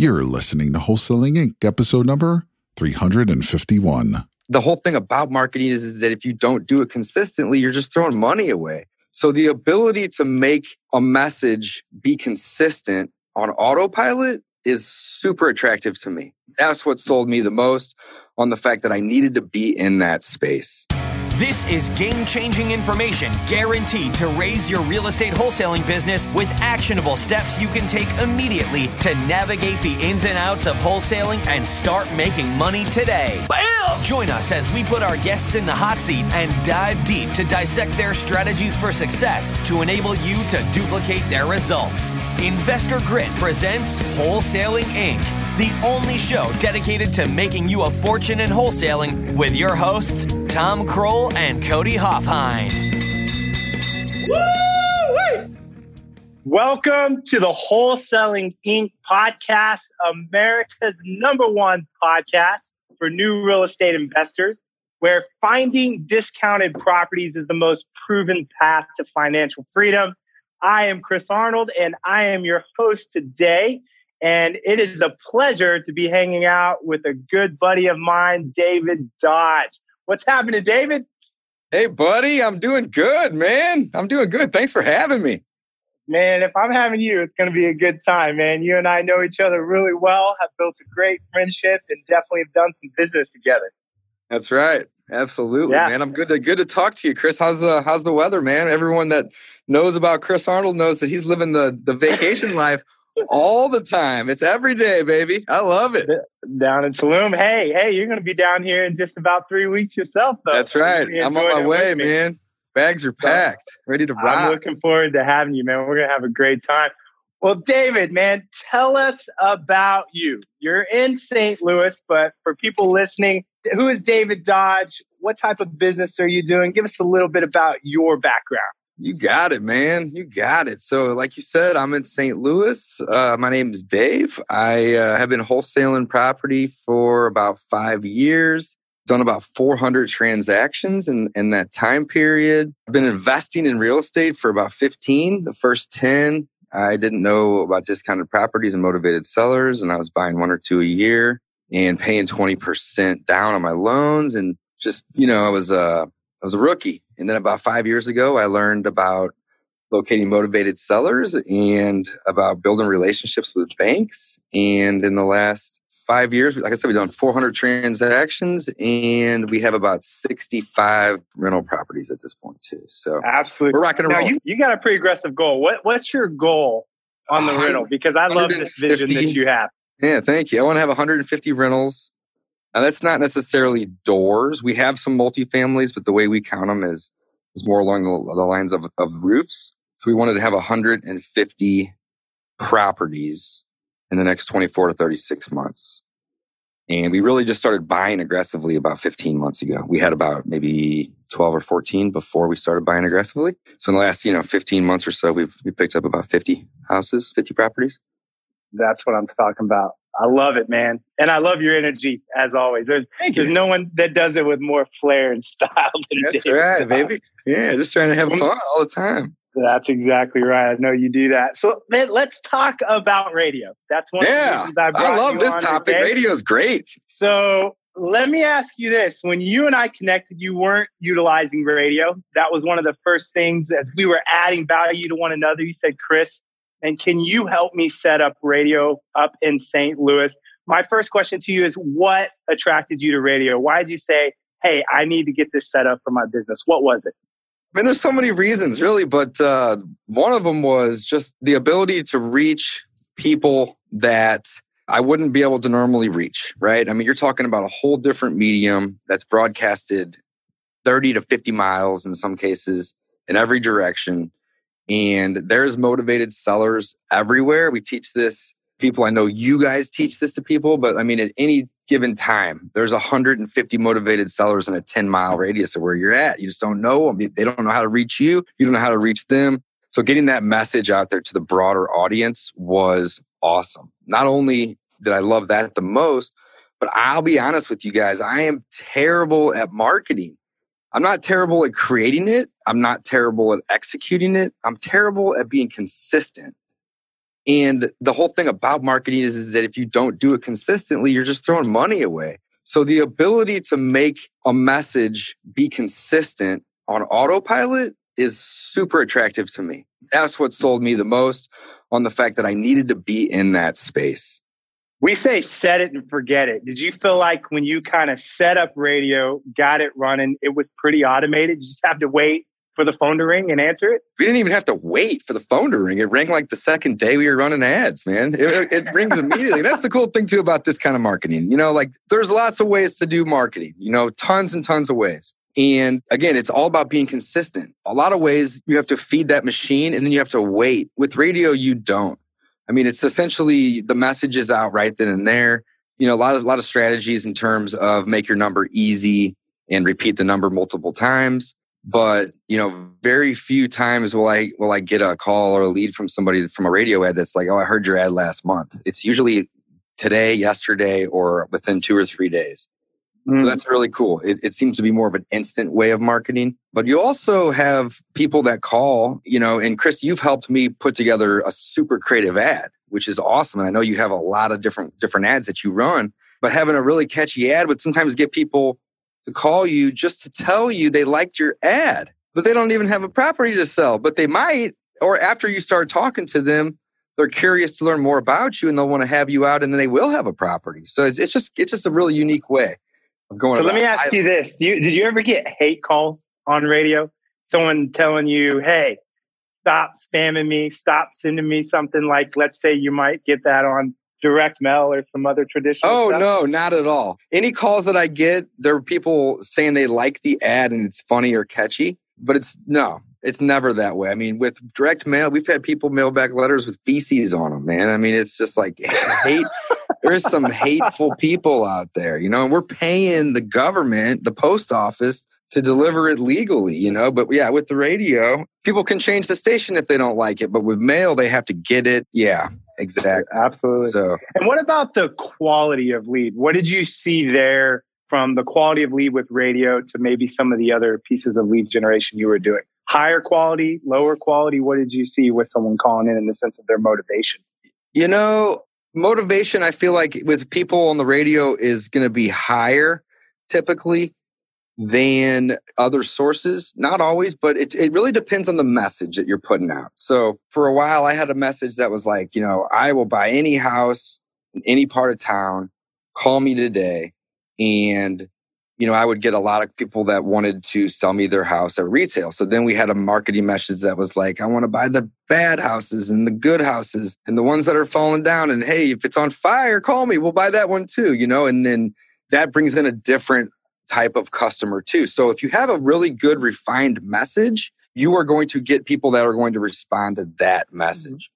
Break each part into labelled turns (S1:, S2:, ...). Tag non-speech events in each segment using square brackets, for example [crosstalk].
S1: You're listening to Wholesaling Inc., episode number 351.
S2: The whole thing about marketing is, is that if you don't do it consistently, you're just throwing money away. So the ability to make a message be consistent on autopilot is super attractive to me. That's what sold me the most on the fact that I needed to be in that space.
S3: This is game changing information guaranteed to raise your real estate wholesaling business with actionable steps you can take immediately to navigate the ins and outs of wholesaling and start making money today. Bam! Join us as we put our guests in the hot seat and dive deep to dissect their strategies for success to enable you to duplicate their results. Investor Grit presents Wholesaling Inc the only show dedicated to making you a fortune in wholesaling with your hosts, Tom Krol and Cody Hofhine.
S4: Welcome to the Wholesaling Inc. podcast, America's number one podcast for new real estate investors, where finding discounted properties is the most proven path to financial freedom. I am Chris Arnold, and I am your host today. And it is a pleasure to be hanging out with a good buddy of mine, David Dodge. What's happening, David?
S2: Hey, buddy. I'm doing good, man. I'm doing good. Thanks for having me.
S4: Man, if I'm having you, it's going to be a good time, man. You and I know each other really well, have built a great friendship, and definitely have done some business together.
S2: That's right. Absolutely, yeah. man. I'm good to good to talk to you, Chris. How's the how's the weather, man? Everyone that knows about Chris Arnold knows that he's living the the vacation [laughs] life all the time. It's every day, baby. I love it.
S4: Down in Tulum. Hey, hey, you're going to be down here in just about three weeks yourself, though.
S2: That's right. I'm on my way, man. Bags are packed, ready to rock.
S4: I'm looking forward to having you, man. We're going to have a great time. Well, David, man, tell us about you. You're in St. Louis, but for people listening, who is David Dodge? What type of business are you doing? Give us a little bit about your background.
S2: You got it, man. You got it. So, like you said, I'm in St. Louis. Uh, my name is Dave. I uh, have been wholesaling property for about five years. Done about 400 transactions in, in that time period. I've been investing in real estate for about 15. The first 10, I didn't know about discounted properties and motivated sellers, and I was buying one or two a year and paying 20% down on my loans. And just, you know, I was, uh, I was a rookie and then about five years ago, I learned about locating motivated sellers and about building relationships with banks. And in the last five years, like I said, we've done 400 transactions and we have about 65 rental properties at this point too. So
S4: absolutely,
S2: we're rocking
S4: around. You, you got a pretty aggressive goal. What What's your goal on the rental? Because I love this vision that you have.
S2: Yeah, thank you. I want to have 150 rentals now that's not necessarily doors. We have some multifamilies, but the way we count them is is more along the, the lines of, of roofs. So we wanted to have 150 properties in the next 24 to 36 months. And we really just started buying aggressively about 15 months ago. We had about maybe 12 or 14 before we started buying aggressively. So in the last, you know, 15 months or so, we've we picked up about 50 houses, 50 properties.
S4: That's what I'm talking about. I love it, man. And I love your energy as always. There's Thank there's you. no one that does it with more flair and [laughs] style than
S2: That's Dave right, baby. Yeah, just trying to have fun all the time.
S4: That's exactly right. I know you do that. So, man, let's talk about radio. That's one.
S2: Yeah, I, I, love this topic. Radio is great.
S4: So, let me ask you this: When you and I connected, you weren't utilizing radio. That was one of the first things as we were adding value to one another. You said, "Chris, and can you help me set up radio up in St. Louis? My first question to you is what attracted you to radio? Why did you say, hey, I need to get this set up for my business? What was it?
S2: I mean, there's so many reasons, really, but uh, one of them was just the ability to reach people that I wouldn't be able to normally reach, right? I mean, you're talking about a whole different medium that's broadcasted 30 to 50 miles in some cases in every direction. And there's motivated sellers everywhere. We teach this people. I know you guys teach this to people, but I mean, at any given time, there's 150 motivated sellers in a 10 mile radius of where you're at. You just don't know. They don't know how to reach you. You don't know how to reach them. So getting that message out there to the broader audience was awesome. Not only did I love that the most, but I'll be honest with you guys, I am terrible at marketing. I'm not terrible at creating it. I'm not terrible at executing it. I'm terrible at being consistent. And the whole thing about marketing is, is that if you don't do it consistently, you're just throwing money away. So the ability to make a message be consistent on autopilot is super attractive to me. That's what sold me the most on the fact that I needed to be in that space.
S4: We say set it and forget it. Did you feel like when you kind of set up radio, got it running, it was pretty automated? You just have to wait for the phone to ring and answer it?
S2: We didn't even have to wait for the phone to ring. It rang like the second day we were running ads, man. It, it rings immediately. That's the cool thing too about this kind of marketing. You know, like there's lots of ways to do marketing, you know, tons and tons of ways. And again, it's all about being consistent. A lot of ways you have to feed that machine and then you have to wait. With radio, you don't. I mean, it's essentially the message is out right then and there. You know, a lot of a lot of strategies in terms of make your number easy and repeat the number multiple times. But you know, very few times will I will I get a call or a lead from somebody from a radio ad that's like, "Oh, I heard your ad last month." It's usually today, yesterday, or within two or three days. Mm. So that's really cool. It, it, seems to be more of an instant way of marketing. But you also have people that call, you know, and Chris, you've helped me put together a super creative ad, which is awesome. And I know you have a lot of different different ads that you run, but having a really catchy ad would sometimes get people call you just to tell you they liked your ad, but they don't even have a property to sell, but they might. Or after you start talking to them, they're curious to learn more about you and they'll want to have you out and then they will have a property. So it's, it's just, it's just a really unique way of going.
S4: So let me ask you this. You, did you ever get hate calls on radio? Someone telling you, Hey, stop spamming me, stop sending me something like, let's say you might get that on direct mail or some other traditional
S2: oh
S4: stuff?
S2: no not at all any calls that i get there are people saying they like the ad and it's funny or catchy but it's no it's never that way i mean with direct mail we've had people mail back letters with feces on them man i mean it's just like [laughs] hate there's some hateful people out there you know and we're paying the government the post office to deliver it legally, you know. But yeah, with the radio, people can change the station if they don't like it. But with mail, they have to get it. Yeah, exactly.
S4: Absolutely. So, and what about the quality of lead? What did you see there from the quality of lead with radio to maybe some of the other pieces of lead generation you were doing? Higher quality, lower quality? What did you see with someone calling in in the sense of their motivation?
S2: You know, motivation, I feel like with people on the radio is going to be higher typically than other sources. Not always, but it, it really depends on the message that you're putting out. So for a while, I had a message that was like, you know, I will buy any house in any part of town. Call me today. And, you know, I would get a lot of people that wanted to sell me their house at retail. So then we had a marketing message that was like, I want to buy the bad houses and the good houses and the ones that are falling down. And hey, if it's on fire, call me. We'll buy that one too, you know, and then that brings in a different type of customer too. So if you have a really good refined message, you are going to get people that are going to respond to that mm-hmm. message.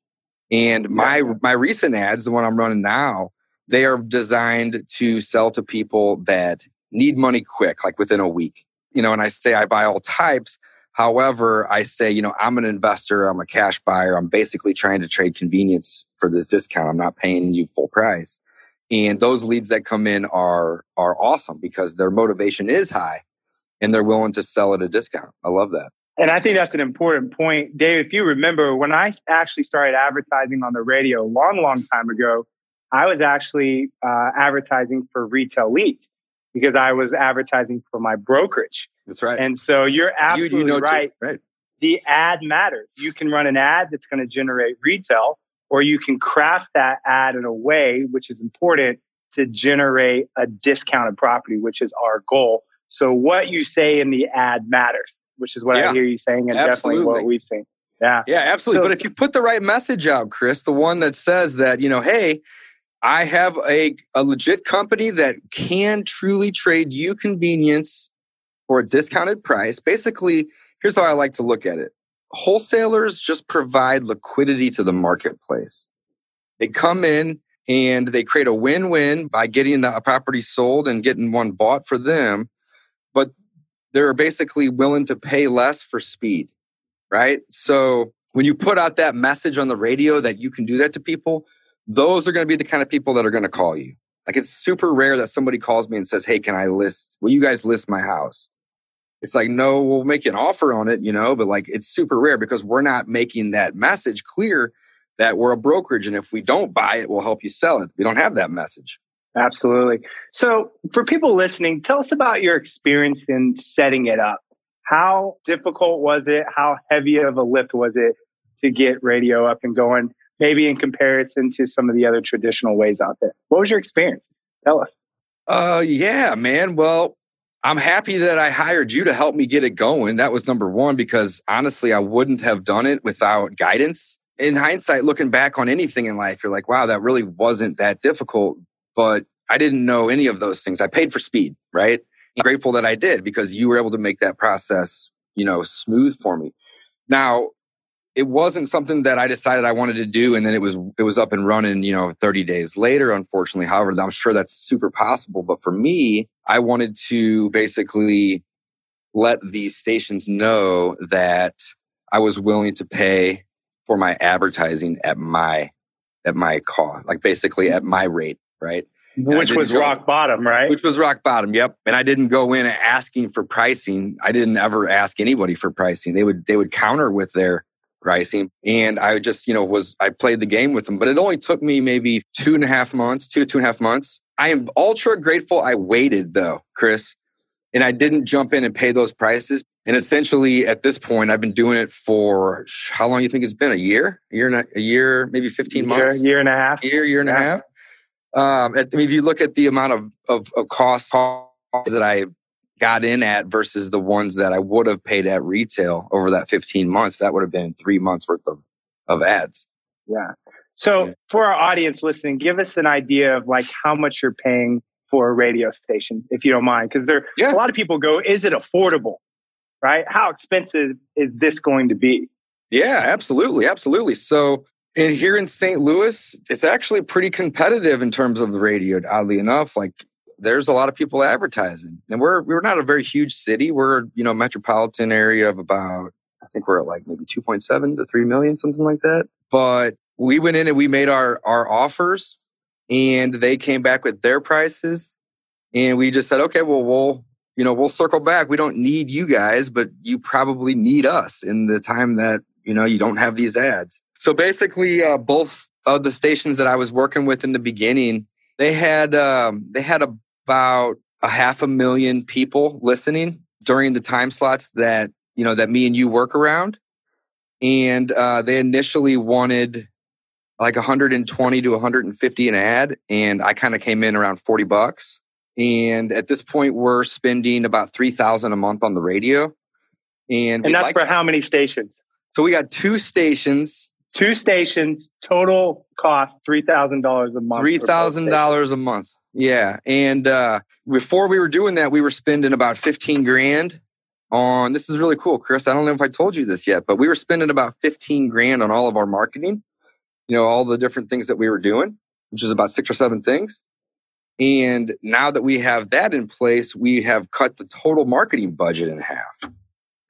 S2: And my my recent ads, the one I'm running now, they are designed to sell to people that need money quick, like within a week. You know, and I say I buy all types. However, I say, you know, I'm an investor, I'm a cash buyer. I'm basically trying to trade convenience for this discount. I'm not paying you full price. And those leads that come in are are awesome because their motivation is high and they're willing to sell at a discount. I love that.
S4: And I think that's an important point. Dave, if you remember, when I actually started advertising on the radio a long, long time ago, I was actually uh, advertising for retail leads because I was advertising for my brokerage.
S2: That's right.
S4: And so you're absolutely you, you know right.
S2: Right.
S4: The ad matters. You can run an ad that's going to generate retail or you can craft that ad in a way which is important to generate a discounted property, which is our goal. So what you say in the ad matters, which is what yeah, I hear you saying and absolutely. definitely what we've seen. Yeah.
S2: Yeah, absolutely. So, but if you put the right message out, Chris, the one that says that, you know, hey, I have a, a legit company that can truly trade you convenience for a discounted price. Basically, here's how I like to look at it wholesalers just provide liquidity to the marketplace. They come in and they create a win-win by getting the property sold and getting one bought for them, but they're basically willing to pay less for speed, right? So when you put out that message on the radio that you can do that to people, those are going to be the kind of people that are going to call you. Like it's super rare that somebody calls me and says, Hey, can I list, will you guys list my house? It's like, no, we'll make an offer on it, you know, but like it's super rare because we're not making that message clear that we're a brokerage. And if we don't buy it, we'll help you sell it. We don't have that message.
S4: Absolutely. So, for people listening, tell us about your experience in setting it up. How difficult was it? How heavy of a lift was it to get radio up and going, maybe in comparison to some of the other traditional ways out there? What was your experience? Tell us.
S2: Uh, yeah, man. Well, I'm happy that I hired you to help me get it going. That was number one, because honestly, I wouldn't have done it without guidance. In hindsight, looking back on anything in life, you're like, wow, that really wasn't that difficult but I didn't know any of those things. I paid for speed, right? I'm grateful that I did because you were able to make that process, you know, smooth for me. Now, it wasn't something that I decided I wanted to do and then it was it was up and running, you know, 30 days later unfortunately. However, I'm sure that's super possible, but for me, I wanted to basically let these stations know that I was willing to pay for my advertising at my at my cost, like basically at my rate right?
S4: Which was go, rock bottom, right?
S2: Which was rock bottom. Yep. And I didn't go in asking for pricing. I didn't ever ask anybody for pricing. They would they would counter with their pricing, and I just you know was I played the game with them. But it only took me maybe two and a half months, two to two and a half months. I am ultra grateful. I waited though, Chris, and I didn't jump in and pay those prices. And essentially, at this point, I've been doing it for how long? You think it's been? A year? A year? And a, a year? Maybe fifteen months?
S4: Year, year and a half.
S2: Year, year and yeah. a half. Um, I mean, if you look at the amount of, of, of costs that I got in at versus the ones that I would have paid at retail over that 15 months, that would have been three months worth of, of ads.
S4: Yeah. So yeah. for our audience listening, give us an idea of like how much you're paying for a radio station, if you don't mind. Cause there, yeah. a lot of people go, is it affordable? Right? How expensive is this going to be?
S2: Yeah, absolutely. Absolutely. So and here in St. Louis, it's actually pretty competitive in terms of the radio, oddly enough. Like there's a lot of people advertising. And we're we're not a very huge city. We're, you know, metropolitan area of about I think we're at like maybe 2.7 to 3 million, something like that. But we went in and we made our our offers and they came back with their prices. And we just said, okay, well, we'll, you know, we'll circle back. We don't need you guys, but you probably need us in the time that, you know, you don't have these ads. So basically, uh, both of the stations that I was working with in the beginning, they had um, they had about a half a million people listening during the time slots that you know that me and you work around, and uh, they initially wanted like 120 to 150 an ad, and I kind of came in around 40 bucks. And at this point, we're spending about 3,000 a month on the radio.
S4: And, and that's like for how many stations?
S2: So we got two stations
S4: Two stations, total cost three thousand dollars a month.
S2: Three thousand dollars a month. Yeah, and uh, before we were doing that, we were spending about fifteen grand on. This is really cool, Chris. I don't know if I told you this yet, but we were spending about fifteen grand on all of our marketing. You know, all the different things that we were doing, which is about six or seven things. And now that we have that in place, we have cut the total marketing budget in half.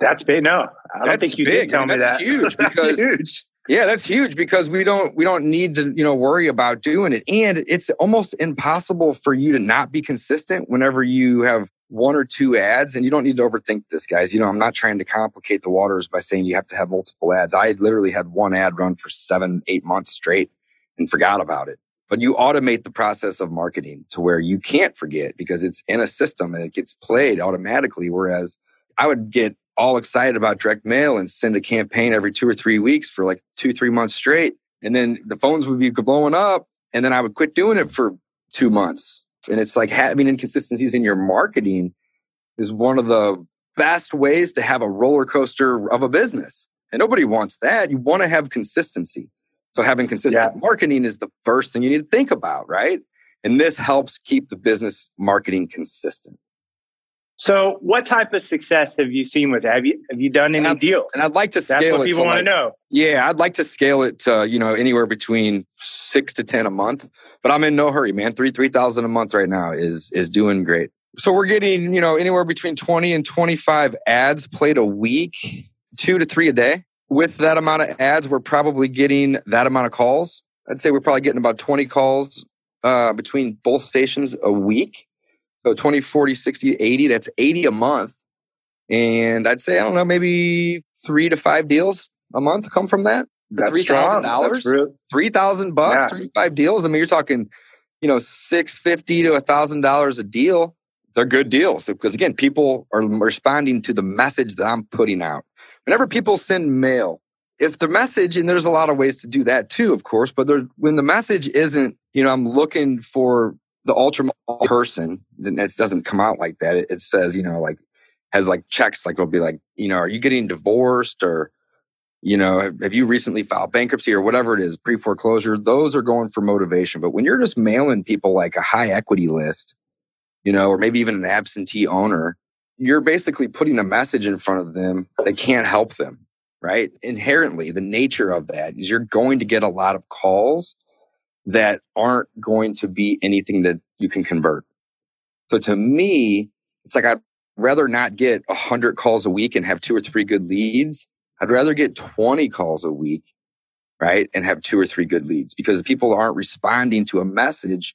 S4: That's big. No, I don't that's think you big. did tell me
S2: that's
S4: that.
S2: Huge [laughs] because huge. Yeah, that's huge because we don't we don't need to, you know, worry about doing it. And it's almost impossible for you to not be consistent whenever you have one or two ads and you don't need to overthink this guys. You know, I'm not trying to complicate the waters by saying you have to have multiple ads. I literally had one ad run for 7 8 months straight and forgot about it. But you automate the process of marketing to where you can't forget because it's in a system and it gets played automatically whereas I would get all excited about direct mail and send a campaign every two or three weeks for like two, three months straight. And then the phones would be blowing up. And then I would quit doing it for two months. And it's like having inconsistencies in your marketing is one of the best ways to have a roller coaster of a business. And nobody wants that. You want to have consistency. So having consistent yeah. marketing is the first thing you need to think about, right? And this helps keep the business marketing consistent.
S4: So, what type of success have you seen with it? Have you have you done any
S2: and
S4: deals?
S2: And I'd like to scale That's
S4: what
S2: it.
S4: People want
S2: like,
S4: to know.
S2: Yeah, I'd like to scale it to you know anywhere between six to ten a month. But I'm in no hurry, man. Three three thousand a month right now is is doing great. So we're getting you know anywhere between twenty and twenty five ads played a week, two to three a day. With that amount of ads, we're probably getting that amount of calls. I'd say we're probably getting about twenty calls uh, between both stations a week so 20, 40, 60, 80, that's 80 a month. And I'd say, I don't know, maybe three to five deals a month come from that. That's three thousand dollars, three thousand bucks, yeah. thirty-five deals. I mean, you're talking, you know, six fifty to a thousand dollars a deal. They're good deals because again, people are responding to the message that I'm putting out. Whenever people send mail, if the message, and there's a lot of ways to do that too, of course, but there, when the message isn't, you know, I'm looking for the ultra person, then it doesn't come out like that. It, it says, you know, like has like checks, like they'll be like, you know, are you getting divorced or you know, have, have you recently filed bankruptcy or whatever it is, pre foreclosure? Those are going for motivation. But when you're just mailing people like a high equity list, you know, or maybe even an absentee owner, you're basically putting a message in front of them that can't help them, right? Inherently, the nature of that is you're going to get a lot of calls that aren't going to be anything that you can convert. So to me, it's like I'd rather not get a hundred calls a week and have two or three good leads I'd rather get 20 calls a week, right? And have two or three good leads because people aren't responding to a message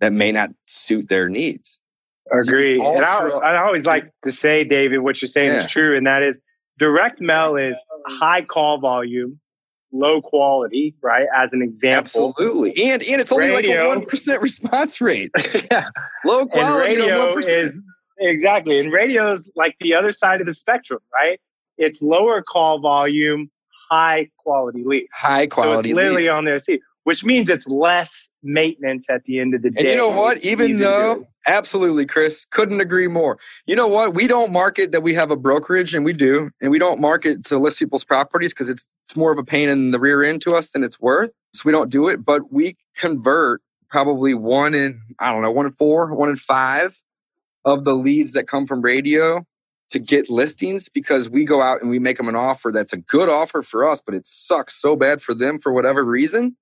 S2: that may not suit their needs.
S4: I agree. So and I, I, always like to say, David, what you're saying yeah. is true. And that is direct mail is high call volume, low quality, right? As an example.
S2: Absolutely. And, and it's only radio, like a 1% response rate. [laughs] yeah. Low quality.
S4: And radio is exactly. And radio is like the other side of the spectrum, right? it's lower call volume, high quality lead.
S2: High quality.
S4: So it's literally leads. on their seat, which means it's less maintenance at the end of the day.
S2: And you know what? Even though, absolutely, Chris, couldn't agree more. You know what? We don't market that we have a brokerage, and we do, and we don't market to list people's properties because it's it's more of a pain in the rear end to us than it's worth. So we don't do it, but we convert probably one in I don't know, one in four, one in five of the leads that come from radio to get listings because we go out and we make them an offer that's a good offer for us, but it sucks so bad for them for whatever reason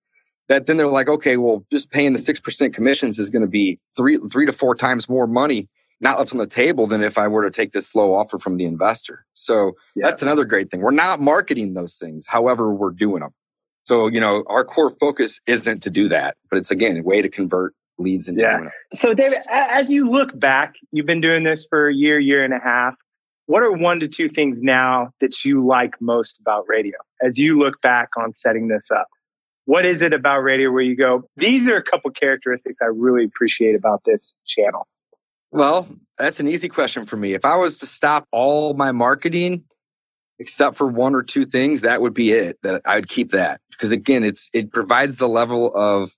S2: that then they're like, okay, well, just paying the 6% commissions is going to be three, three to four times more money not left on the table than if I were to take this slow offer from the investor. So yeah. that's another great thing. We're not marketing those things. However, we're doing them. So, you know, our core focus isn't to do that, but it's again, a way to convert leads into
S4: yeah. So David, as you look back, you've been doing this for a year, year and a half what are one to two things now that you like most about radio as you look back on setting this up? What is it about radio where you go, these are a couple characteristics I really appreciate about this channel?
S2: Well, that's an easy question for me. If I was to stop all my marketing except for one or two things, that would be it. That I would keep that because again, it's it provides the level of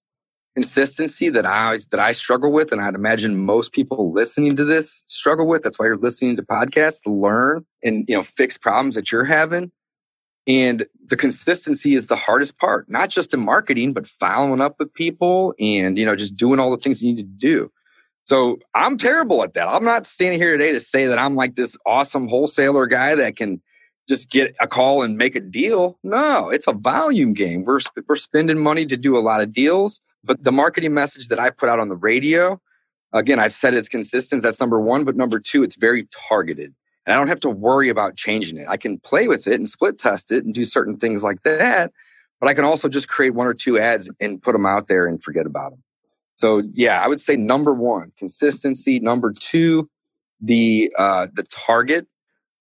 S2: consistency that I that I struggle with, and I'd imagine most people listening to this struggle with. That's why you're listening to podcasts to learn and you know fix problems that you're having. And the consistency is the hardest part, not just in marketing, but following up with people and you know just doing all the things you need to do. So I'm terrible at that. I'm not standing here today to say that I'm like this awesome wholesaler guy that can just get a call and make a deal. No, it's a volume game. We're we're spending money to do a lot of deals. But the marketing message that I put out on the radio, again, I've said it's consistent. That's number one. But number two, it's very targeted. And I don't have to worry about changing it. I can play with it and split test it and do certain things like that. But I can also just create one or two ads and put them out there and forget about them. So yeah, I would say number one, consistency. Number two, the uh, the target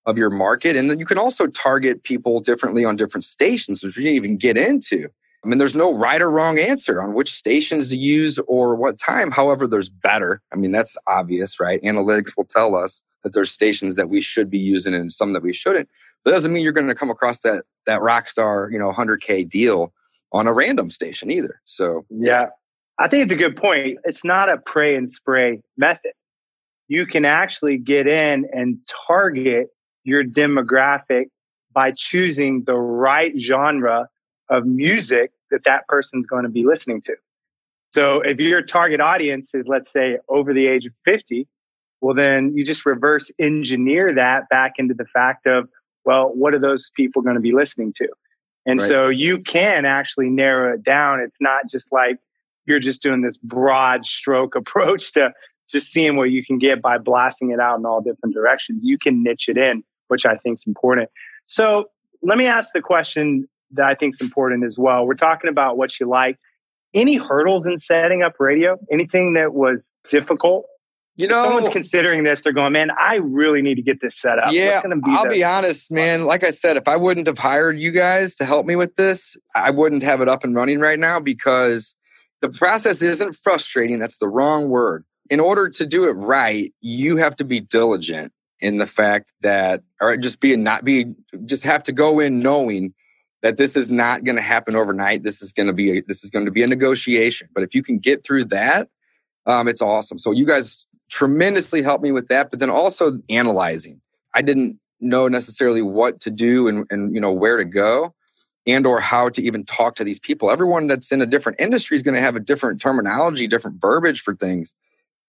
S2: of your market, and then you can also target people differently on different stations, which we didn't even get into. I mean, there's no right or wrong answer on which stations to use or what time. However, there's better. I mean, that's obvious, right? Analytics will tell us that there's stations that we should be using and some that we shouldn't. But that doesn't mean you're going to come across that that rock star, you know, 100k deal on a random station either. So
S4: yeah, I think it's a good point. It's not a pray and spray method. You can actually get in and target your demographic by choosing the right genre of music that that person's going to be listening to. So if your target audience is, let's say, over the age of 50, well, then you just reverse engineer that back into the fact of, well, what are those people going to be listening to? And right. so you can actually narrow it down. It's not just like you're just doing this broad stroke [laughs] approach to just seeing what you can get by blasting it out in all different directions. You can niche it in, which I think is important. So let me ask the question that I think is important as well. We're talking about what you like. Any hurdles in setting up radio? Anything that was difficult
S2: You know,
S4: if someone's considering this, they're going, man, I really need to get this set up.
S2: Yeah,
S4: be
S2: I'll
S4: the-
S2: be honest, man. Like I said, if I wouldn't have hired you guys to help me with this, I wouldn't have it up and running right now because the process isn't frustrating. That's the wrong word. In order to do it right, you have to be diligent in the fact that, or just be not be, just have to go in knowing that this is not going to happen overnight. This is going to be, a, this is going to be a negotiation. But if you can get through that, um, it's awesome. So you guys tremendously helped me with that, but then also analyzing. I didn't know necessarily what to do and, and you know where to go and or how to even talk to these people. Everyone that's in a different industry is going to have a different terminology, different verbiage for things.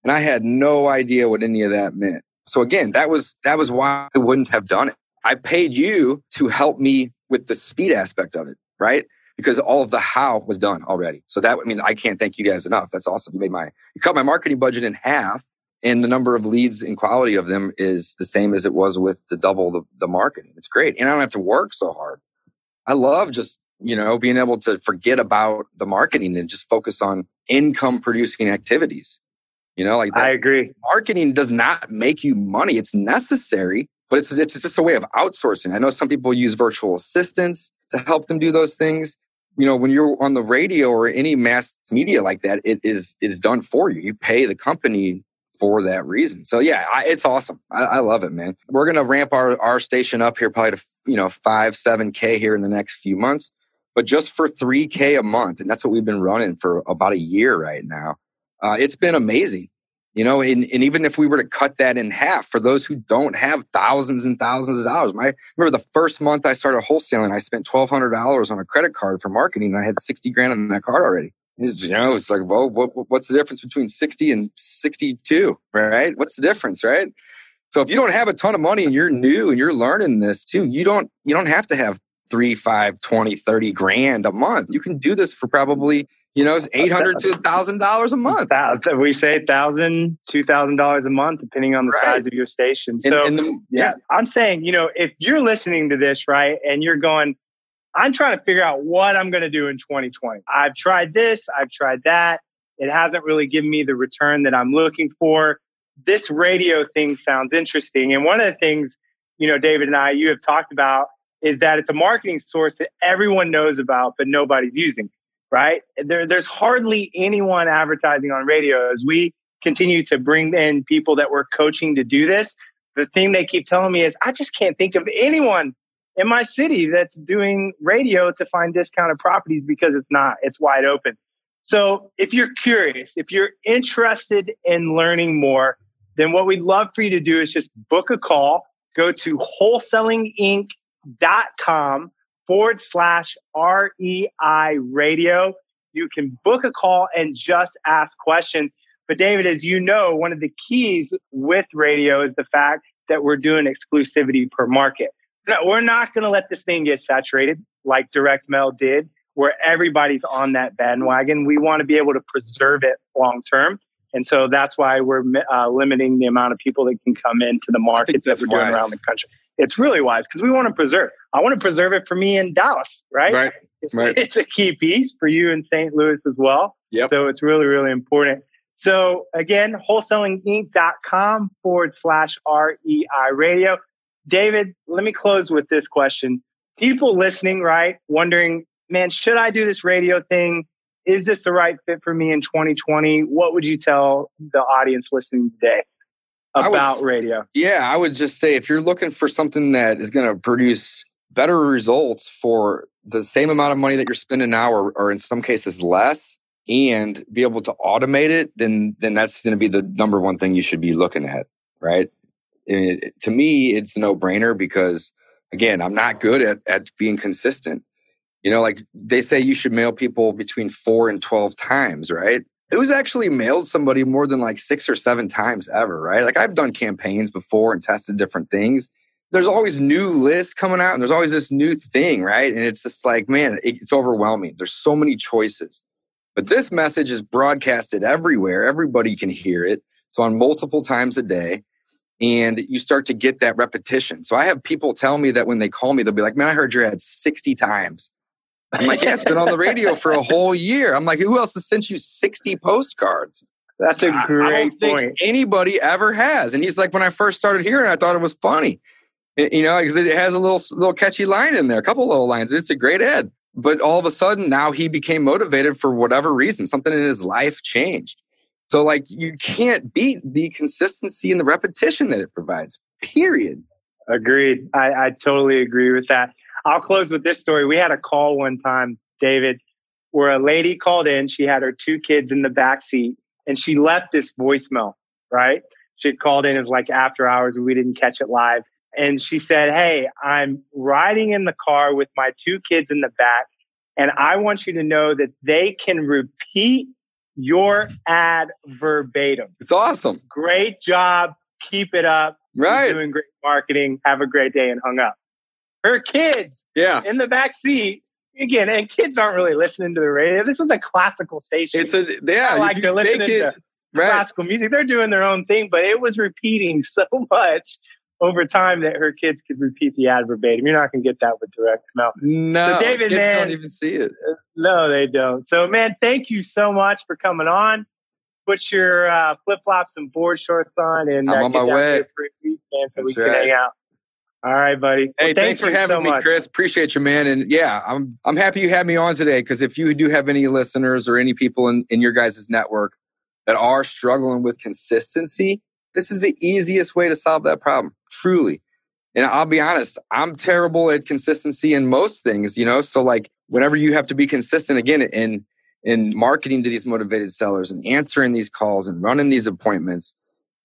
S2: And I had no idea what any of that meant. So again, that was that was why I wouldn't have done it. I paid you to help me with the speed aspect of it, right? Because all of the how was done already. So that I mean, I can't thank you guys enough. That's awesome. You made my you cut my marketing budget in half and the number of leads and quality of them is the same as it was with the double the, the marketing. It's great. And I don't have to work so hard. I love just, you know, being able to forget about the marketing and just focus on income producing activities. You know, like that.
S4: I agree.
S2: Marketing does not make you money. It's necessary, but it's, it's just a way of outsourcing. I know some people use virtual assistants to help them do those things. You know, when you're on the radio or any mass media like that, it is, is done for you. You pay the company for that reason. So yeah, I, it's awesome. I, I, love it, man. We're gonna ramp our our station up here probably to you know five seven k here in the next few months, but just for three k a month, and that's what we've been running for about a year right now. Uh, it's been amazing, you know. And, and even if we were to cut that in half for those who don't have thousands and thousands of dollars, my remember the first month I started wholesaling, I spent twelve hundred dollars on a credit card for marketing, and I had sixty grand on that card already. You know, it's like, well, what, what's the difference between 60 and 62, right? What's the difference, right? So if you don't have a ton of money and you're new and you're learning this too, you don't, you don't have to have three, five, 20, 30 grand a month. You can do this for probably, you know, it's 800 to $1,000 a month.
S4: We say $1,000, $2,000 a month, depending on the right. size of your station. So, and, and the, yeah. yeah, I'm saying, you know, if you're listening to this, right, and you're going, I'm trying to figure out what I'm going to do in 2020. I've tried this, I've tried that. It hasn't really given me the return that I'm looking for. This radio thing sounds interesting. And one of the things, you know, David and I, you have talked about is that it's a marketing source that everyone knows about, but nobody's using, right? There, there's hardly anyone advertising on radio as we continue to bring in people that we're coaching to do this. The thing they keep telling me is, I just can't think of anyone in my city that's doing radio to find discounted properties because it's not, it's wide open. So if you're curious, if you're interested in learning more, then what we'd love for you to do is just book a call, go to wholesalinginc.com forward slash REI radio. You can book a call and just ask questions. But David, as you know, one of the keys with radio is the fact that we're doing exclusivity per market. No, we're not going to let this thing get saturated like direct mail did, where everybody's on that bandwagon. We want to be able to preserve it long term. And so that's why we're uh, limiting the amount of people that can come into the market that we're wise. doing around the country. It's really wise because we want to preserve. I want to preserve it for me in Dallas, right?
S2: Right. right.
S4: It's a key piece for you in St. Louis as well.
S2: Yep.
S4: So it's really, really important. So again, wholesalinginc.com forward slash REI radio. David, let me close with this question. People listening, right, wondering, man, should I do this radio thing? Is this the right fit for me in 2020? What would you tell the audience listening today about
S2: would,
S4: radio?
S2: Yeah, I would just say if you're looking for something that is going to produce better results for the same amount of money that you're spending now, or, or in some cases less, and be able to automate it, then then that's going to be the number one thing you should be looking at, right? It, to me, it's a no brainer because again, I'm not good at, at being consistent. You know, like they say you should mail people between four and 12 times, right? It was actually mailed somebody more than like six or seven times ever, right? Like I've done campaigns before and tested different things. There's always new lists coming out and there's always this new thing, right? And it's just like, man, it's overwhelming. There's so many choices. But this message is broadcasted everywhere. Everybody can hear it. It's on multiple times a day and you start to get that repetition. So I have people tell me that when they call me, they'll be like, man, I heard your ad 60 times. I'm like, yeah, it's been on the radio for a whole year. I'm like, who else has sent you 60 postcards?
S4: That's a great
S2: I don't think
S4: point.
S2: anybody ever has. And he's like, when I first started hearing, I thought it was funny, you know, because it has a little little catchy line in there, a couple little lines. It's a great ad. But all of a sudden, now he became motivated for whatever reason. Something in his life changed. So, like, you can't beat the consistency and the repetition that it provides. Period.
S4: Agreed. I, I totally agree with that. I'll close with this story. We had a call one time, David, where a lady called in. She had her two kids in the back seat and she left this voicemail, right? She had called in. It was like after hours. And we didn't catch it live. And she said, Hey, I'm riding in the car with my two kids in the back. And I want you to know that they can repeat your ad verbatim.
S2: It's awesome.
S4: Great job. Keep it up.
S2: Right.
S4: You're doing great marketing. Have a great day and hung up. Her kids
S2: Yeah.
S4: in the back seat again, and kids aren't really listening to the radio. This was a classical station.
S2: It's a, yeah.
S4: Not like they're listening
S2: it-
S4: to
S2: right.
S4: classical music. They're doing their own thing, but it was repeating [laughs] so much over time that her kids could repeat the ad verbatim. You're not going to get that with direct mail.
S2: No.
S4: So, David,
S2: kids
S4: man-
S2: don't even see it.
S4: No, they don't. So, man, thank you so much for coming on. Put your uh, flip flops and board shorts on, and
S2: I'm
S4: uh,
S2: on
S4: get
S2: my way.
S4: for a week, man, so we
S2: That's
S4: can
S2: right.
S4: hang out. All right, buddy. Well,
S2: Hey,
S4: thank
S2: thanks for having
S4: so
S2: me,
S4: much.
S2: Chris. Appreciate you, man. And yeah, I'm I'm happy you had me on today because if you do have any listeners or any people in, in your guys' network that are struggling with consistency, this is the easiest way to solve that problem. Truly. And I'll be honest, I'm terrible at consistency in most things, you know. So like whenever you have to be consistent again in in marketing to these motivated sellers and answering these calls and running these appointments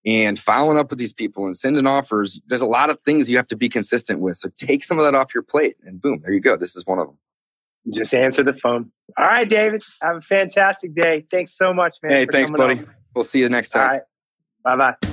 S2: and following up with these people and sending offers, there's a lot of things you have to be consistent with. So take some of that off your plate and boom, there you go. This is one of them.
S4: Just answer the phone. All right, David. Have a fantastic day. Thanks so much, man.
S2: hey, thanks, buddy.
S4: on.
S2: We'll see you next time.
S4: right. Bye bye.